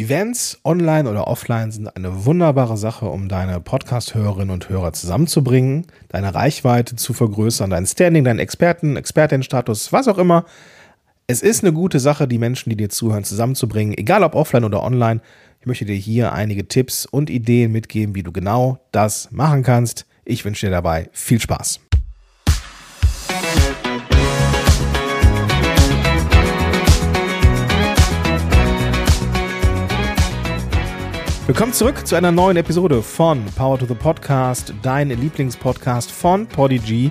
Events, online oder offline, sind eine wunderbare Sache, um deine Podcast-Hörerinnen und Hörer zusammenzubringen, deine Reichweite zu vergrößern, dein Standing, deinen Experten, Expertinnenstatus, was auch immer. Es ist eine gute Sache, die Menschen, die dir zuhören, zusammenzubringen, egal ob offline oder online. Ich möchte dir hier einige Tipps und Ideen mitgeben, wie du genau das machen kannst. Ich wünsche dir dabei viel Spaß. Willkommen zurück zu einer neuen Episode von Power to the Podcast, dein Lieblingspodcast von Podigy.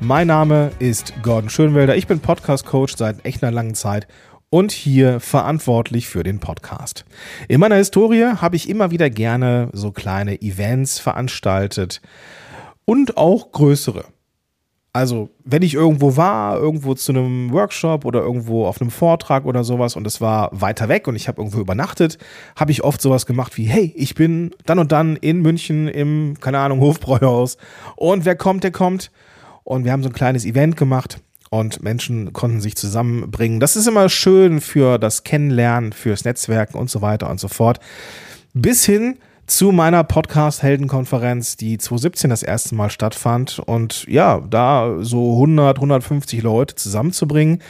Mein Name ist Gordon Schönwelder. Ich bin Podcast-Coach seit echt einer langen Zeit und hier verantwortlich für den Podcast. In meiner Historie habe ich immer wieder gerne so kleine Events veranstaltet und auch größere. Also, wenn ich irgendwo war, irgendwo zu einem Workshop oder irgendwo auf einem Vortrag oder sowas und es war weiter weg und ich habe irgendwo übernachtet, habe ich oft sowas gemacht wie, hey, ich bin dann und dann in München im, keine Ahnung, Hofbräuhaus und wer kommt, der kommt. Und wir haben so ein kleines Event gemacht und Menschen konnten sich zusammenbringen. Das ist immer schön für das Kennenlernen, fürs Netzwerken und so weiter und so fort. Bis hin zu meiner Podcast-Heldenkonferenz, die 2017 das erste Mal stattfand. Und ja, da so 100, 150 Leute zusammenzubringen,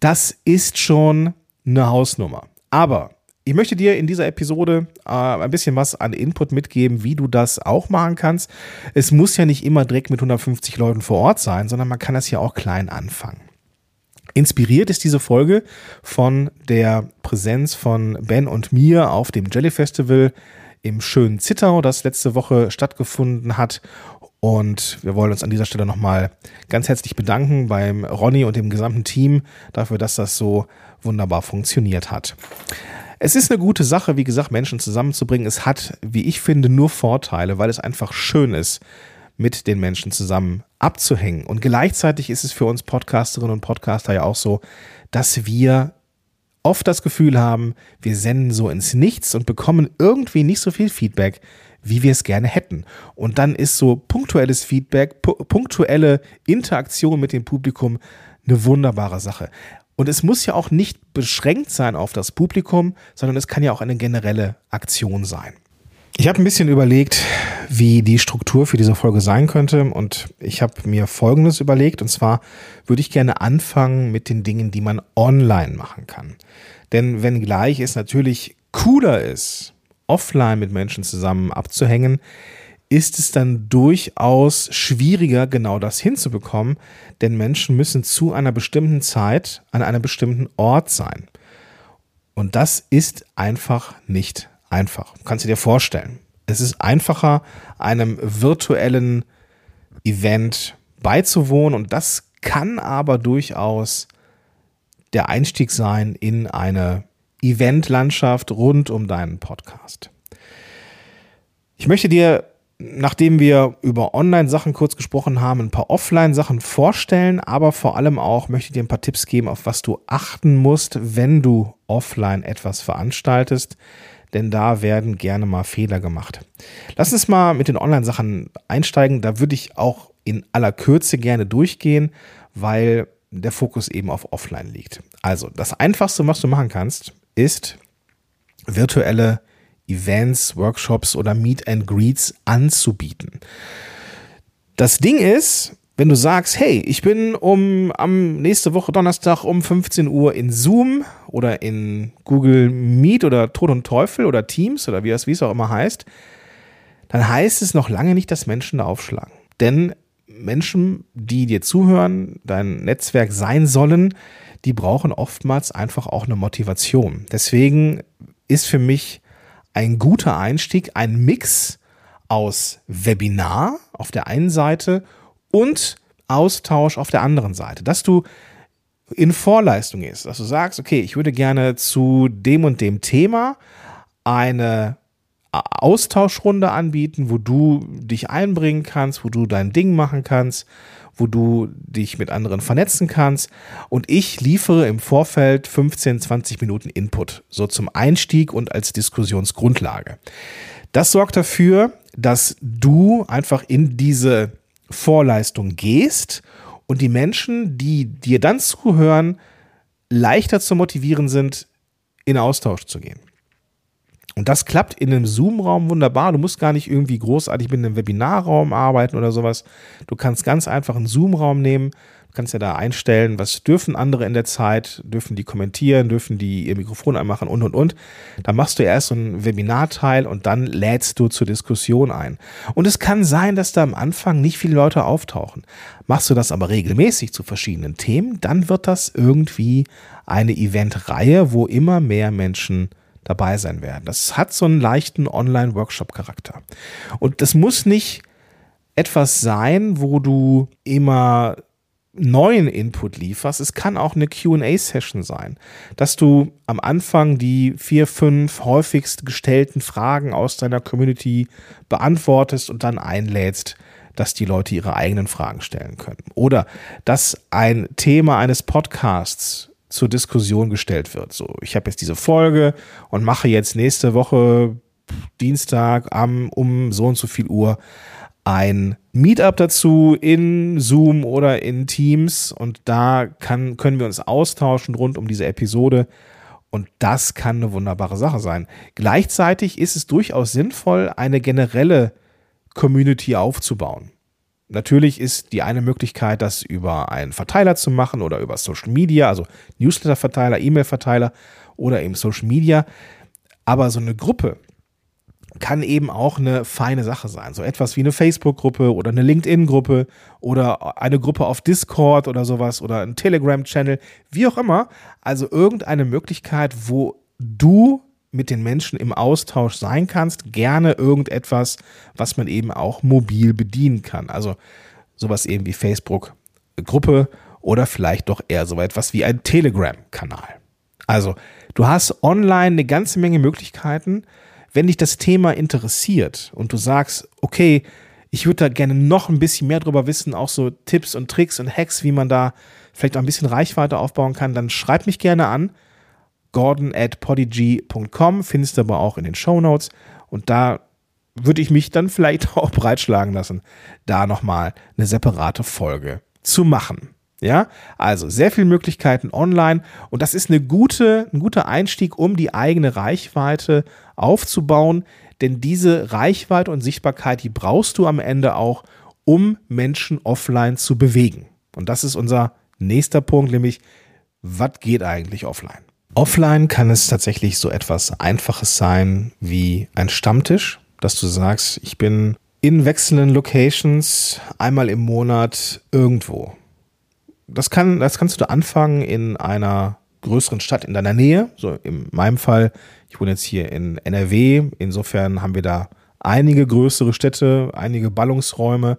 das ist schon eine Hausnummer. Aber ich möchte dir in dieser Episode äh, ein bisschen was an Input mitgeben, wie du das auch machen kannst. Es muss ja nicht immer direkt mit 150 Leuten vor Ort sein, sondern man kann das ja auch klein anfangen. Inspiriert ist diese Folge von der Präsenz von Ben und mir auf dem Jelly Festival im schönen Zittau, das letzte Woche stattgefunden hat. Und wir wollen uns an dieser Stelle nochmal ganz herzlich bedanken beim Ronny und dem gesamten Team dafür, dass das so wunderbar funktioniert hat. Es ist eine gute Sache, wie gesagt, Menschen zusammenzubringen. Es hat, wie ich finde, nur Vorteile, weil es einfach schön ist, mit den Menschen zusammen abzuhängen. Und gleichzeitig ist es für uns Podcasterinnen und Podcaster ja auch so, dass wir oft das Gefühl haben, wir senden so ins Nichts und bekommen irgendwie nicht so viel Feedback, wie wir es gerne hätten. Und dann ist so punktuelles Feedback, punktuelle Interaktion mit dem Publikum eine wunderbare Sache. Und es muss ja auch nicht beschränkt sein auf das Publikum, sondern es kann ja auch eine generelle Aktion sein. Ich habe ein bisschen überlegt, wie die Struktur für diese Folge sein könnte und ich habe mir Folgendes überlegt und zwar würde ich gerne anfangen mit den Dingen, die man online machen kann. Denn wenngleich es natürlich cooler ist, offline mit Menschen zusammen abzuhängen, ist es dann durchaus schwieriger, genau das hinzubekommen, denn Menschen müssen zu einer bestimmten Zeit an einem bestimmten Ort sein. Und das ist einfach nicht einfach. Kannst du dir vorstellen. Es ist einfacher, einem virtuellen Event beizuwohnen und das kann aber durchaus der Einstieg sein in eine Eventlandschaft rund um deinen Podcast. Ich möchte dir, nachdem wir über Online-Sachen kurz gesprochen haben, ein paar Offline-Sachen vorstellen, aber vor allem auch möchte ich dir ein paar Tipps geben, auf was du achten musst, wenn du offline etwas veranstaltest denn da werden gerne mal Fehler gemacht. Lass uns mal mit den Online-Sachen einsteigen. Da würde ich auch in aller Kürze gerne durchgehen, weil der Fokus eben auf Offline liegt. Also, das Einfachste, was du machen kannst, ist virtuelle Events, Workshops oder Meet and Greets anzubieten. Das Ding ist, wenn du sagst, hey, ich bin um am nächste Woche Donnerstag um 15 Uhr in Zoom oder in Google Meet oder Tod und Teufel oder Teams oder wie es, wie es auch immer heißt, dann heißt es noch lange nicht, dass Menschen da aufschlagen. Denn Menschen, die dir zuhören, dein Netzwerk sein sollen, die brauchen oftmals einfach auch eine Motivation. Deswegen ist für mich ein guter Einstieg ein Mix aus Webinar auf der einen Seite und Austausch auf der anderen Seite, dass du in Vorleistung ist, dass du sagst, okay, ich würde gerne zu dem und dem Thema eine Austauschrunde anbieten, wo du dich einbringen kannst, wo du dein Ding machen kannst, wo du dich mit anderen vernetzen kannst und ich liefere im Vorfeld 15, 20 Minuten Input, so zum Einstieg und als Diskussionsgrundlage. Das sorgt dafür, dass du einfach in diese Vorleistung gehst und die Menschen, die dir dann zuhören, leichter zu motivieren sind, in Austausch zu gehen. Und das klappt in einem Zoom-Raum wunderbar. Du musst gar nicht irgendwie großartig mit einem Webinarraum arbeiten oder sowas. Du kannst ganz einfach einen Zoom-Raum nehmen. Du kannst ja da einstellen, was dürfen andere in der Zeit, dürfen die kommentieren, dürfen die ihr Mikrofon anmachen und und und. Dann machst du erst so einen Webinarteil und dann lädst du zur Diskussion ein. Und es kann sein, dass da am Anfang nicht viele Leute auftauchen. Machst du das aber regelmäßig zu verschiedenen Themen, dann wird das irgendwie eine Eventreihe, wo immer mehr Menschen dabei sein werden. Das hat so einen leichten Online-Workshop-Charakter. Und das muss nicht etwas sein, wo du immer neuen Input lieferst. Es kann auch eine QA-Session sein, dass du am Anfang die vier, fünf häufigst gestellten Fragen aus deiner Community beantwortest und dann einlädst, dass die Leute ihre eigenen Fragen stellen können. Oder dass ein Thema eines Podcasts zur Diskussion gestellt wird. So, ich habe jetzt diese Folge und mache jetzt nächste Woche Dienstag am um so und so viel Uhr ein Meetup dazu in Zoom oder in Teams und da kann, können wir uns austauschen rund um diese Episode und das kann eine wunderbare Sache sein. Gleichzeitig ist es durchaus sinnvoll, eine generelle Community aufzubauen. Natürlich ist die eine Möglichkeit, das über einen Verteiler zu machen oder über Social Media, also Newsletter-Verteiler, E-Mail-Verteiler oder eben Social Media. Aber so eine Gruppe kann eben auch eine feine Sache sein. So etwas wie eine Facebook-Gruppe oder eine LinkedIn-Gruppe oder eine Gruppe auf Discord oder sowas oder ein Telegram-Channel, wie auch immer. Also irgendeine Möglichkeit, wo du mit den Menschen im Austausch sein kannst, gerne irgendetwas, was man eben auch mobil bedienen kann. Also sowas eben wie Facebook-Gruppe oder vielleicht doch eher so etwas wie ein Telegram-Kanal. Also du hast online eine ganze Menge Möglichkeiten. Wenn dich das Thema interessiert und du sagst, okay, ich würde da gerne noch ein bisschen mehr drüber wissen, auch so Tipps und Tricks und Hacks, wie man da vielleicht auch ein bisschen Reichweite aufbauen kann, dann schreib mich gerne an gordon at podigy.com, findest du aber auch in den Show Notes. Und da würde ich mich dann vielleicht auch breitschlagen lassen, da nochmal eine separate Folge zu machen. Ja, also sehr viele Möglichkeiten online und das ist eine gute, ein guter Einstieg, um die eigene Reichweite aufzubauen, denn diese Reichweite und Sichtbarkeit, die brauchst du am Ende auch, um Menschen offline zu bewegen. Und das ist unser nächster Punkt, nämlich, was geht eigentlich offline? Offline kann es tatsächlich so etwas Einfaches sein wie ein Stammtisch, dass du sagst, ich bin in wechselnden Locations einmal im Monat irgendwo. Das, kann, das kannst du anfangen in einer größeren Stadt in deiner Nähe. So in meinem Fall, ich wohne jetzt hier in NRW. Insofern haben wir da einige größere Städte, einige Ballungsräume.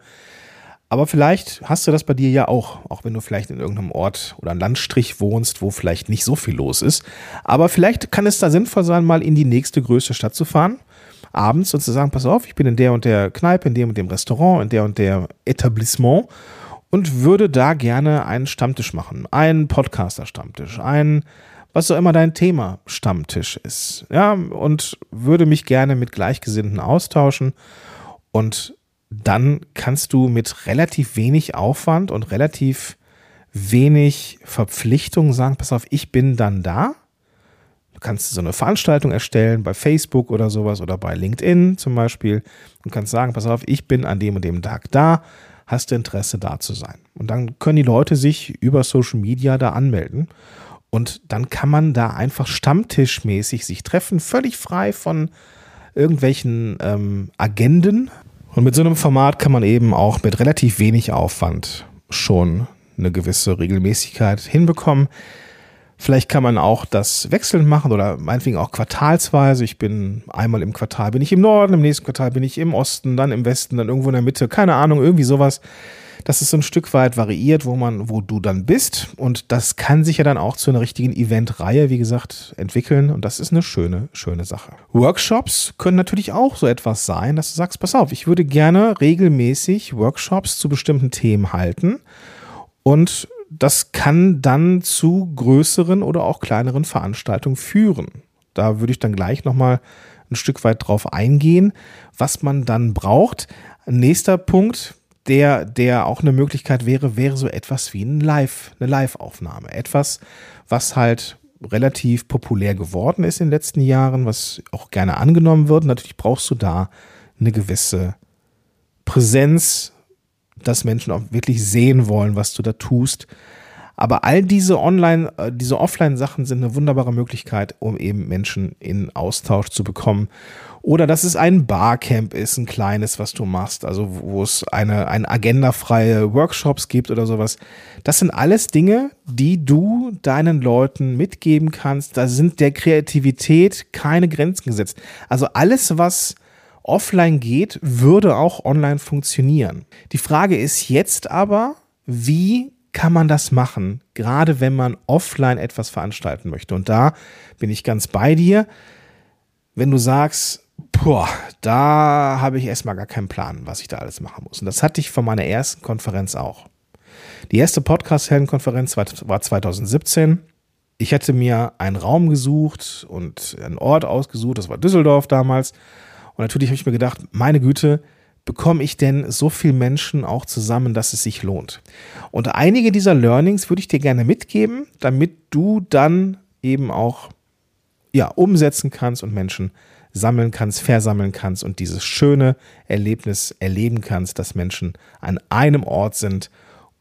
Aber vielleicht hast du das bei dir ja auch, auch wenn du vielleicht in irgendeinem Ort oder Landstrich wohnst, wo vielleicht nicht so viel los ist. Aber vielleicht kann es da sinnvoll sein, mal in die nächste größte Stadt zu fahren, abends und zu sagen, pass auf, ich bin in der und der Kneipe, in dem und dem Restaurant, in der und der Etablissement und würde da gerne einen Stammtisch machen, einen Podcaster-Stammtisch, einen was auch immer dein Thema Stammtisch ist, ja, und würde mich gerne mit Gleichgesinnten austauschen und dann kannst du mit relativ wenig Aufwand und relativ wenig Verpflichtung sagen, pass auf, ich bin dann da. Du kannst so eine Veranstaltung erstellen bei Facebook oder sowas oder bei LinkedIn zum Beispiel. Du kannst sagen, pass auf, ich bin an dem und dem Tag da. Hast du Interesse da zu sein? Und dann können die Leute sich über Social Media da anmelden. Und dann kann man da einfach stammtischmäßig sich treffen, völlig frei von irgendwelchen ähm, Agenden, und mit so einem Format kann man eben auch mit relativ wenig Aufwand schon eine gewisse Regelmäßigkeit hinbekommen. Vielleicht kann man auch das wechselnd machen oder meinetwegen auch quartalsweise. Ich bin einmal im Quartal bin ich im Norden, im nächsten Quartal bin ich im Osten, dann im Westen, dann irgendwo in der Mitte, keine Ahnung, irgendwie sowas dass es so ein Stück weit variiert, wo man, wo du dann bist. Und das kann sich ja dann auch zu einer richtigen Eventreihe, wie gesagt, entwickeln. Und das ist eine schöne, schöne Sache. Workshops können natürlich auch so etwas sein, dass du sagst, pass auf, ich würde gerne regelmäßig Workshops zu bestimmten Themen halten. Und das kann dann zu größeren oder auch kleineren Veranstaltungen führen. Da würde ich dann gleich nochmal ein Stück weit drauf eingehen, was man dann braucht. Nächster Punkt, der, der auch eine Möglichkeit wäre, wäre so etwas wie ein Live, eine Live-Aufnahme. Etwas, was halt relativ populär geworden ist in den letzten Jahren, was auch gerne angenommen wird. Natürlich brauchst du da eine gewisse Präsenz, dass Menschen auch wirklich sehen wollen, was du da tust. Aber all diese Online, äh, diese Offline-Sachen sind eine wunderbare Möglichkeit, um eben Menschen in Austausch zu bekommen. Oder dass es ein Barcamp ist, ein kleines, was du machst, also wo es eine, eine agendafreie Workshops gibt oder sowas. Das sind alles Dinge, die du deinen Leuten mitgeben kannst. Da sind der Kreativität keine Grenzen gesetzt. Also alles, was offline geht, würde auch online funktionieren. Die Frage ist jetzt aber, wie kann man das machen, gerade wenn man offline etwas veranstalten möchte. Und da bin ich ganz bei dir. Wenn du sagst, boah, da habe ich erstmal gar keinen Plan, was ich da alles machen muss. Und das hatte ich von meiner ersten Konferenz auch. Die erste Podcast-Heldenkonferenz war 2017. Ich hatte mir einen Raum gesucht und einen Ort ausgesucht, das war Düsseldorf damals. Und natürlich habe ich mir gedacht, meine Güte, bekomme ich denn so viel Menschen auch zusammen, dass es sich lohnt? Und einige dieser Learnings würde ich dir gerne mitgeben, damit du dann eben auch ja, umsetzen kannst und Menschen sammeln kannst, versammeln kannst und dieses schöne Erlebnis erleben kannst, dass Menschen an einem Ort sind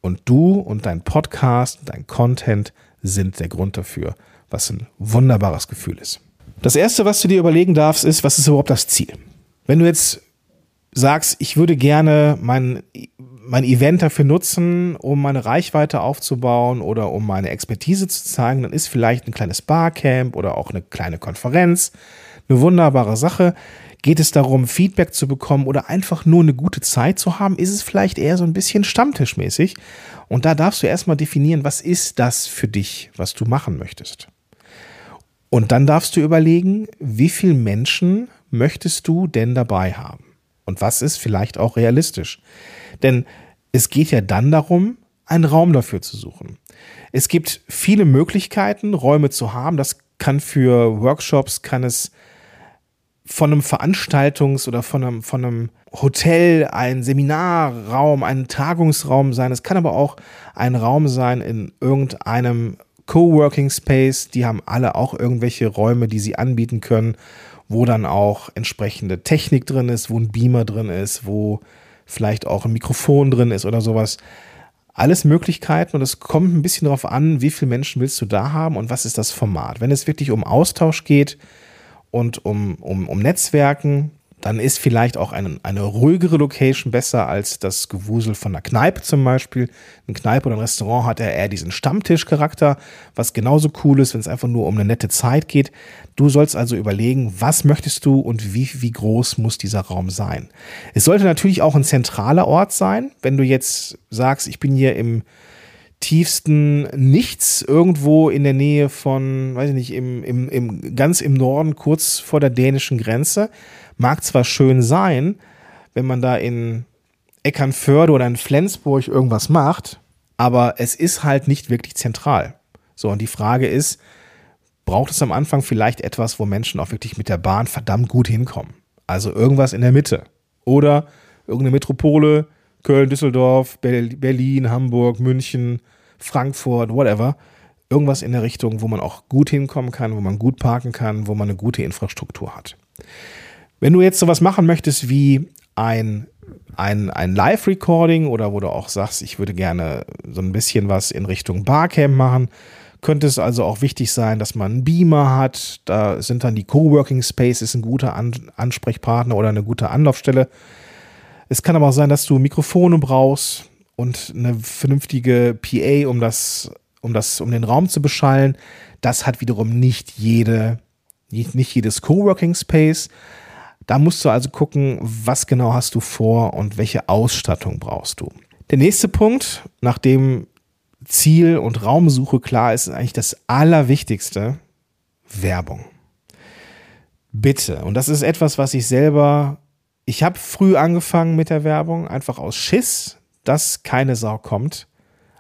und du und dein Podcast, dein Content sind der Grund dafür, was ein wunderbares Gefühl ist. Das erste, was du dir überlegen darfst, ist, was ist überhaupt das Ziel? Wenn du jetzt sagst, ich würde gerne mein, mein Event dafür nutzen, um meine Reichweite aufzubauen oder um meine Expertise zu zeigen, dann ist vielleicht ein kleines Barcamp oder auch eine kleine Konferenz eine wunderbare Sache. Geht es darum, Feedback zu bekommen oder einfach nur eine gute Zeit zu haben, ist es vielleicht eher so ein bisschen stammtischmäßig. Und da darfst du erstmal definieren, was ist das für dich, was du machen möchtest. Und dann darfst du überlegen, wie viele Menschen möchtest du denn dabei haben? Und was ist vielleicht auch realistisch? Denn es geht ja dann darum, einen Raum dafür zu suchen. Es gibt viele Möglichkeiten, Räume zu haben. Das kann für Workshops, kann es von einem Veranstaltungs- oder von einem, von einem Hotel ein Seminarraum, ein Tagungsraum sein. Es kann aber auch ein Raum sein in irgendeinem Coworking Space. Die haben alle auch irgendwelche Räume, die sie anbieten können, wo dann auch entsprechende Technik drin ist, wo ein Beamer drin ist, wo vielleicht auch ein Mikrofon drin ist oder sowas. Alles Möglichkeiten und es kommt ein bisschen darauf an, wie viele Menschen willst du da haben und was ist das Format. Wenn es wirklich um Austausch geht und um, um, um Netzwerken, dann ist vielleicht auch eine, eine ruhigere Location besser als das Gewusel von einer Kneipe zum Beispiel. Eine Kneipe oder ein Restaurant hat ja eher diesen Stammtischcharakter, was genauso cool ist, wenn es einfach nur um eine nette Zeit geht. Du sollst also überlegen, was möchtest du und wie, wie groß muss dieser Raum sein. Es sollte natürlich auch ein zentraler Ort sein. Wenn du jetzt sagst, ich bin hier im tiefsten Nichts irgendwo in der Nähe von, weiß ich nicht, im, im, im, ganz im Norden, kurz vor der dänischen Grenze, Mag zwar schön sein, wenn man da in Eckernförde oder in Flensburg irgendwas macht, aber es ist halt nicht wirklich zentral. So, und die Frage ist, braucht es am Anfang vielleicht etwas, wo Menschen auch wirklich mit der Bahn verdammt gut hinkommen? Also irgendwas in der Mitte. Oder irgendeine Metropole, Köln, Düsseldorf, Berlin, Hamburg, München, Frankfurt, whatever. Irgendwas in der Richtung, wo man auch gut hinkommen kann, wo man gut parken kann, wo man eine gute Infrastruktur hat. Wenn du jetzt sowas machen möchtest wie ein, ein, ein Live-Recording oder wo du auch sagst, ich würde gerne so ein bisschen was in Richtung Barcamp machen, könnte es also auch wichtig sein, dass man einen Beamer hat. Da sind dann die Coworking Spaces ein guter An Ansprechpartner oder eine gute Anlaufstelle. Es kann aber auch sein, dass du Mikrofone brauchst und eine vernünftige PA, um das, um das, um den Raum zu beschallen. Das hat wiederum nicht jede, nicht, nicht jedes Coworking Space. Da musst du also gucken, was genau hast du vor und welche Ausstattung brauchst du. Der nächste Punkt, nachdem Ziel und Raumsuche klar ist, ist eigentlich das Allerwichtigste, Werbung. Bitte. Und das ist etwas, was ich selber, ich habe früh angefangen mit der Werbung, einfach aus Schiss, dass keine Sau kommt.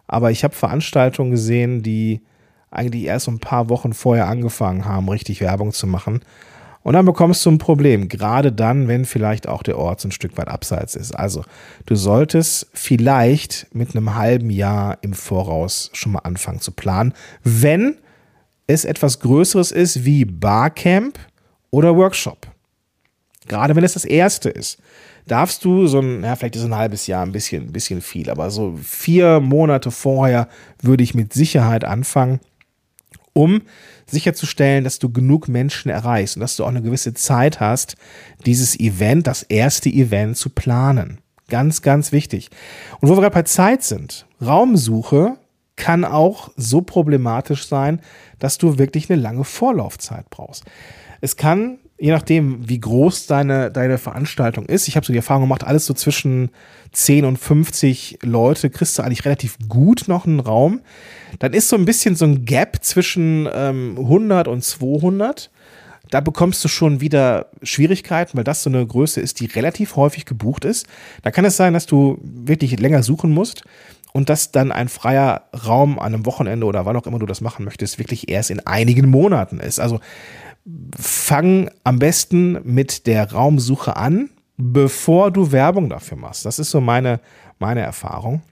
Aber ich habe Veranstaltungen gesehen, die eigentlich erst ein paar Wochen vorher angefangen haben, richtig Werbung zu machen. Und dann bekommst du ein Problem, gerade dann, wenn vielleicht auch der Ort so ein Stück weit abseits ist. Also du solltest vielleicht mit einem halben Jahr im Voraus schon mal anfangen zu planen, wenn es etwas Größeres ist wie Barcamp oder Workshop. Gerade wenn es das erste ist, darfst du so ein, ja, vielleicht ist ein halbes Jahr ein bisschen, ein bisschen viel, aber so vier Monate vorher würde ich mit Sicherheit anfangen, um sicherzustellen, dass du genug Menschen erreichst und dass du auch eine gewisse Zeit hast, dieses Event, das erste Event zu planen. Ganz, ganz wichtig. Und wo wir gerade bei Zeit sind, Raumsuche kann auch so problematisch sein, dass du wirklich eine lange Vorlaufzeit brauchst. Es kann, je nachdem, wie groß deine, deine Veranstaltung ist, ich habe so die Erfahrung gemacht, alles so zwischen 10 und 50 Leute kriegst du eigentlich relativ gut noch einen Raum. Dann ist so ein bisschen so ein Gap zwischen ähm, 100 und 200 da bekommst du schon wieder Schwierigkeiten, weil das so eine Größe ist, die relativ häufig gebucht ist. Da kann es sein, dass du wirklich länger suchen musst und dass dann ein freier Raum an einem Wochenende oder wann auch immer du das machen möchtest, wirklich erst in einigen Monaten ist. Also fang am besten mit der Raumsuche an, bevor du Werbung dafür machst. Das ist so meine, meine Erfahrung.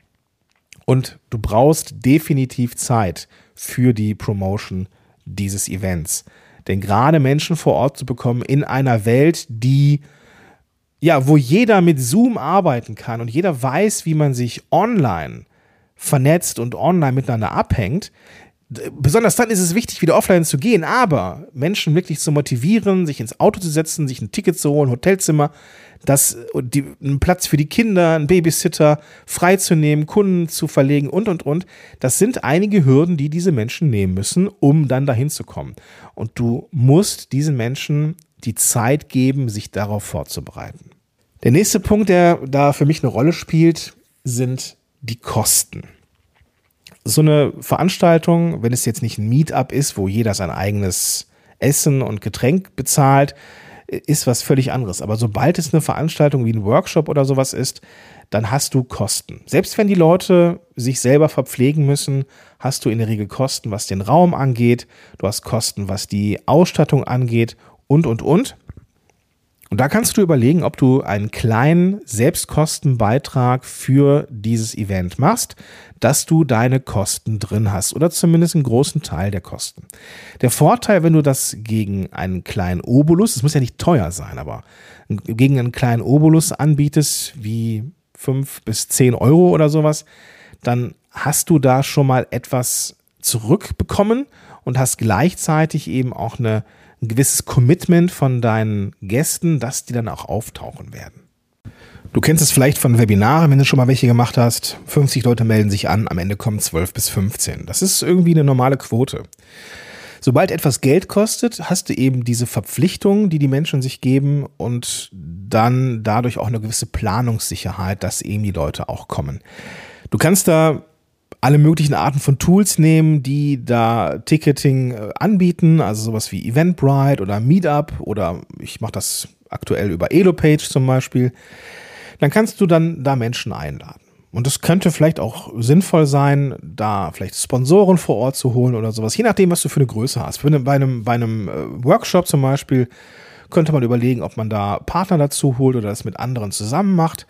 Und du brauchst definitiv Zeit für die Promotion dieses Events. Denn gerade Menschen vor Ort zu bekommen in einer Welt, die ja, wo jeder mit Zoom arbeiten kann und jeder weiß, wie man sich online vernetzt und online miteinander abhängt, besonders dann ist es wichtig, wieder offline zu gehen, aber Menschen wirklich zu motivieren, sich ins Auto zu setzen, sich ein Ticket zu holen, Hotelzimmer, das, die, einen Platz für die Kinder, einen Babysitter freizunehmen, Kunden zu verlegen und, und, und. Das sind einige Hürden, die diese Menschen nehmen müssen, um dann dahin zu kommen. Und du musst diesen Menschen die Zeit geben, sich darauf vorzubereiten. Der nächste Punkt, der da für mich eine Rolle spielt, sind die Kosten so eine Veranstaltung, wenn es jetzt nicht ein Meetup ist, wo jeder sein eigenes Essen und Getränk bezahlt, ist was völlig anderes. Aber sobald es eine Veranstaltung wie ein Workshop oder sowas ist, dann hast du Kosten. Selbst wenn die Leute sich selber verpflegen müssen, hast du in der Regel Kosten, was den Raum angeht, du hast Kosten, was die Ausstattung angeht und, und, und. Und da kannst du überlegen, ob du einen kleinen Selbstkostenbeitrag für dieses Event machst, dass du deine Kosten drin hast oder zumindest einen großen Teil der Kosten. Der Vorteil, wenn du das gegen einen kleinen Obolus, es muss ja nicht teuer sein, aber gegen einen kleinen Obolus anbietest, wie fünf bis zehn Euro oder sowas, dann hast du da schon mal etwas zurückbekommen und hast gleichzeitig eben auch eine ein gewisses Commitment von deinen Gästen, dass die dann auch auftauchen werden. Du kennst es vielleicht von Webinaren, wenn du schon mal welche gemacht hast. 50 Leute melden sich an, am Ende kommen 12 bis 15. Das ist irgendwie eine normale Quote. Sobald etwas Geld kostet, hast du eben diese Verpflichtung, die die Menschen sich geben und dann dadurch auch eine gewisse Planungssicherheit, dass eben die Leute auch kommen. Du kannst da alle möglichen Arten von Tools nehmen, die da Ticketing äh, anbieten, also sowas wie Eventbrite oder Meetup oder ich mache das aktuell über Elopage zum Beispiel. Dann kannst du dann da Menschen einladen. Und es könnte vielleicht auch sinnvoll sein, da vielleicht Sponsoren vor Ort zu holen oder sowas, je nachdem, was du für eine Größe hast. Bei einem, bei einem äh, Workshop zum Beispiel könnte man überlegen, ob man da Partner dazu holt oder das mit anderen zusammen macht.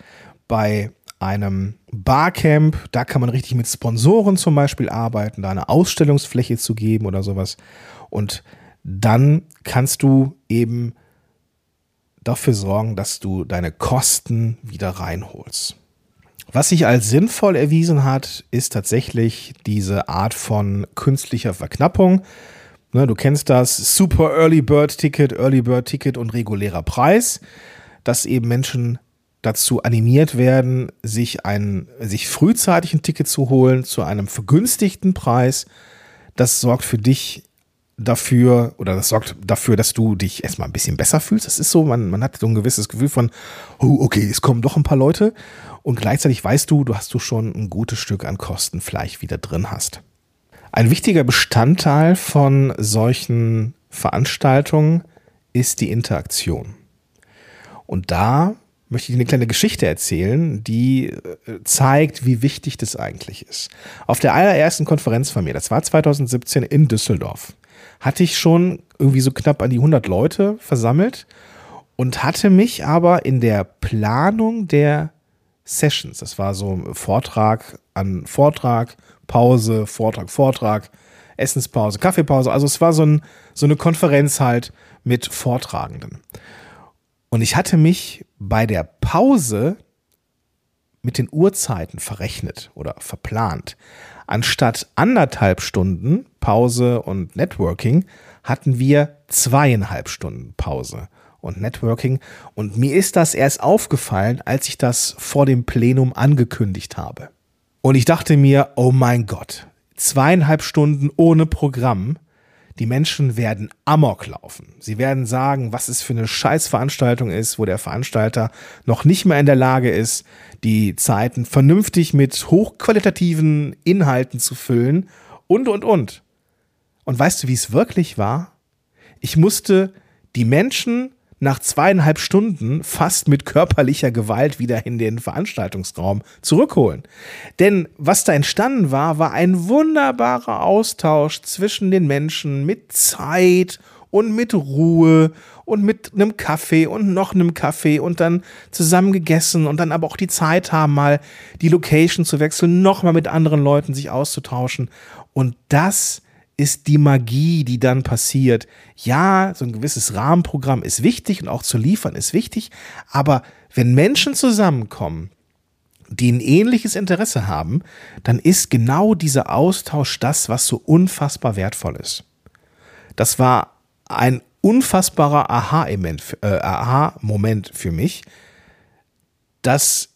Bei einem Barcamp, da kann man richtig mit Sponsoren zum Beispiel arbeiten, da eine Ausstellungsfläche zu geben oder sowas. Und dann kannst du eben dafür sorgen, dass du deine Kosten wieder reinholst. Was sich als sinnvoll erwiesen hat, ist tatsächlich diese Art von künstlicher Verknappung. Ne, du kennst das Super Early Bird Ticket, Early Bird Ticket und regulärer Preis, dass eben Menschen dazu animiert werden, sich ein, sich frühzeitig ein Ticket zu holen zu einem vergünstigten Preis. Das sorgt für dich dafür, oder das sorgt dafür, dass du dich erstmal ein bisschen besser fühlst. Das ist so, man, man hat so ein gewisses Gefühl von, oh, okay, es kommen doch ein paar Leute. Und gleichzeitig weißt du, du hast du schon ein gutes Stück an Kosten vielleicht wieder drin hast. Ein wichtiger Bestandteil von solchen Veranstaltungen ist die Interaktion. Und da möchte ich eine kleine Geschichte erzählen, die äh, zeigt, wie wichtig das eigentlich ist. Auf der allerersten Konferenz von mir, das war 2017 in Düsseldorf, hatte ich schon irgendwie so knapp an die 100 Leute versammelt und hatte mich aber in der Planung der Sessions, das war so Vortrag an Vortrag, Pause, Vortrag, Vortrag, Essenspause, Kaffeepause. Also es war so, ein, so eine Konferenz halt mit Vortragenden. Und ich hatte mich bei der Pause mit den Uhrzeiten verrechnet oder verplant. Anstatt anderthalb Stunden Pause und Networking hatten wir zweieinhalb Stunden Pause und Networking. Und mir ist das erst aufgefallen, als ich das vor dem Plenum angekündigt habe. Und ich dachte mir, oh mein Gott, zweieinhalb Stunden ohne Programm. Die Menschen werden Amok laufen. Sie werden sagen, was es für eine Scheißveranstaltung ist, wo der Veranstalter noch nicht mehr in der Lage ist, die Zeiten vernünftig mit hochqualitativen Inhalten zu füllen und, und, und. Und weißt du, wie es wirklich war? Ich musste die Menschen nach zweieinhalb Stunden fast mit körperlicher Gewalt wieder in den Veranstaltungsraum zurückholen. Denn was da entstanden war, war ein wunderbarer Austausch zwischen den Menschen mit Zeit und mit Ruhe und mit einem Kaffee und noch einem Kaffee und dann zusammen gegessen und dann aber auch die Zeit haben, mal die Location zu wechseln, nochmal mit anderen Leuten sich auszutauschen. Und das ist die Magie, die dann passiert. Ja, so ein gewisses Rahmenprogramm ist wichtig und auch zu liefern ist wichtig, aber wenn Menschen zusammenkommen, die ein ähnliches Interesse haben, dann ist genau dieser Austausch das, was so unfassbar wertvoll ist. Das war ein unfassbarer Aha-Moment äh, Aha für mich, dass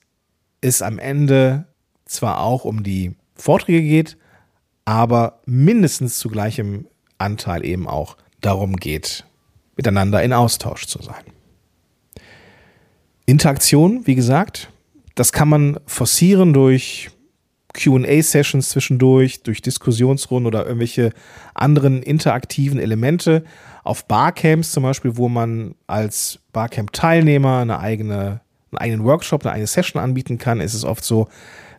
es am Ende zwar auch um die Vorträge geht, aber mindestens zu gleichem Anteil eben auch darum geht, miteinander in Austausch zu sein. Interaktion, wie gesagt, das kann man forcieren durch QA-Sessions zwischendurch, durch Diskussionsrunden oder irgendwelche anderen interaktiven Elemente. Auf Barcamps zum Beispiel, wo man als Barcamp-Teilnehmer eine eigene, einen eigenen Workshop, eine eigene Session anbieten kann, ist es oft so,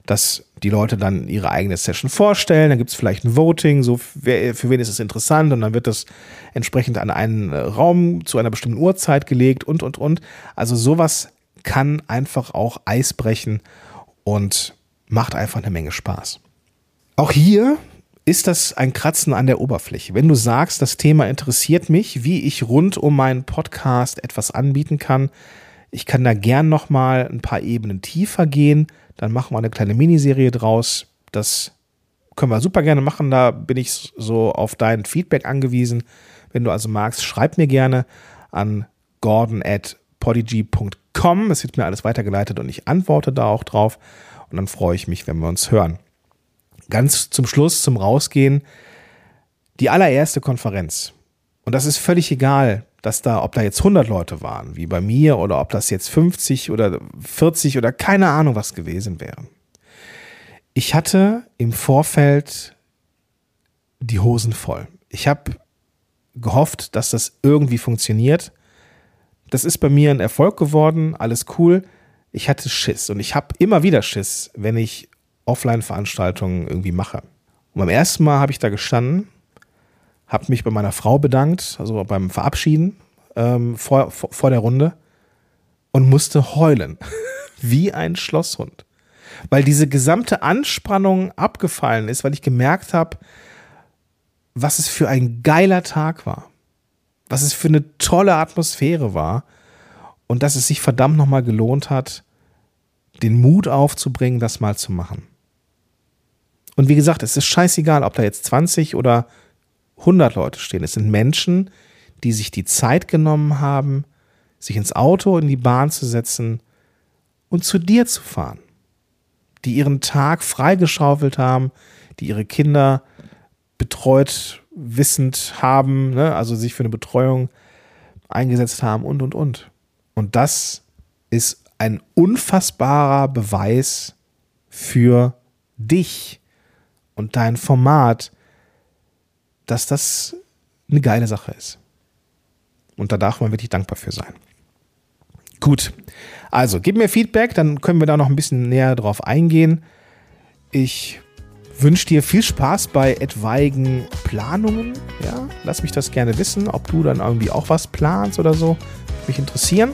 dass die Leute dann ihre eigene Session vorstellen. Dann gibt es vielleicht ein Voting, so wer, für wen ist es interessant und dann wird das entsprechend an einen äh, Raum zu einer bestimmten Uhrzeit gelegt und, und, und. Also sowas kann einfach auch Eis brechen und macht einfach eine Menge Spaß. Auch hier ist das ein Kratzen an der Oberfläche. Wenn du sagst, das Thema interessiert mich, wie ich rund um meinen Podcast etwas anbieten kann, ich kann da gern noch mal ein paar Ebenen tiefer gehen dann machen wir eine kleine Miniserie draus. Das können wir super gerne machen. Da bin ich so auf dein Feedback angewiesen. Wenn du also magst, schreib mir gerne an gordon. Es wird mir alles weitergeleitet und ich antworte da auch drauf. Und dann freue ich mich, wenn wir uns hören. Ganz zum Schluss, zum Rausgehen, die allererste Konferenz. Und das ist völlig egal, dass da, ob da jetzt 100 Leute waren, wie bei mir, oder ob das jetzt 50 oder 40 oder keine Ahnung was gewesen wäre. Ich hatte im Vorfeld die Hosen voll. Ich habe gehofft, dass das irgendwie funktioniert. Das ist bei mir ein Erfolg geworden, alles cool. Ich hatte Schiss und ich habe immer wieder Schiss, wenn ich Offline-Veranstaltungen irgendwie mache. Und beim ersten Mal habe ich da gestanden habe mich bei meiner Frau bedankt, also beim Verabschieden ähm, vor, vor, vor der Runde und musste heulen. Wie ein Schlosshund. Weil diese gesamte Anspannung abgefallen ist, weil ich gemerkt habe, was es für ein geiler Tag war. Was es für eine tolle Atmosphäre war. Und dass es sich verdammt nochmal gelohnt hat, den Mut aufzubringen, das mal zu machen. Und wie gesagt, es ist scheißegal, ob da jetzt 20 oder 100 Leute stehen. Es sind Menschen, die sich die Zeit genommen haben, sich ins Auto, in die Bahn zu setzen und zu dir zu fahren. Die ihren Tag freigeschaufelt haben, die ihre Kinder betreut wissend haben, ne? also sich für eine Betreuung eingesetzt haben und, und, und. Und das ist ein unfassbarer Beweis für dich und dein Format, dass das eine geile Sache ist. Und da darf man wirklich dankbar für sein. Gut, also gib mir Feedback, dann können wir da noch ein bisschen näher drauf eingehen. Ich wünsche dir viel Spaß bei etwaigen Planungen. Ja, lass mich das gerne wissen, ob du dann irgendwie auch was planst oder so. Mich interessieren.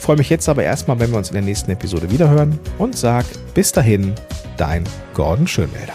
Freue mich jetzt aber erstmal, wenn wir uns in der nächsten Episode wiederhören und sag bis dahin, dein Gordon Schönwälder.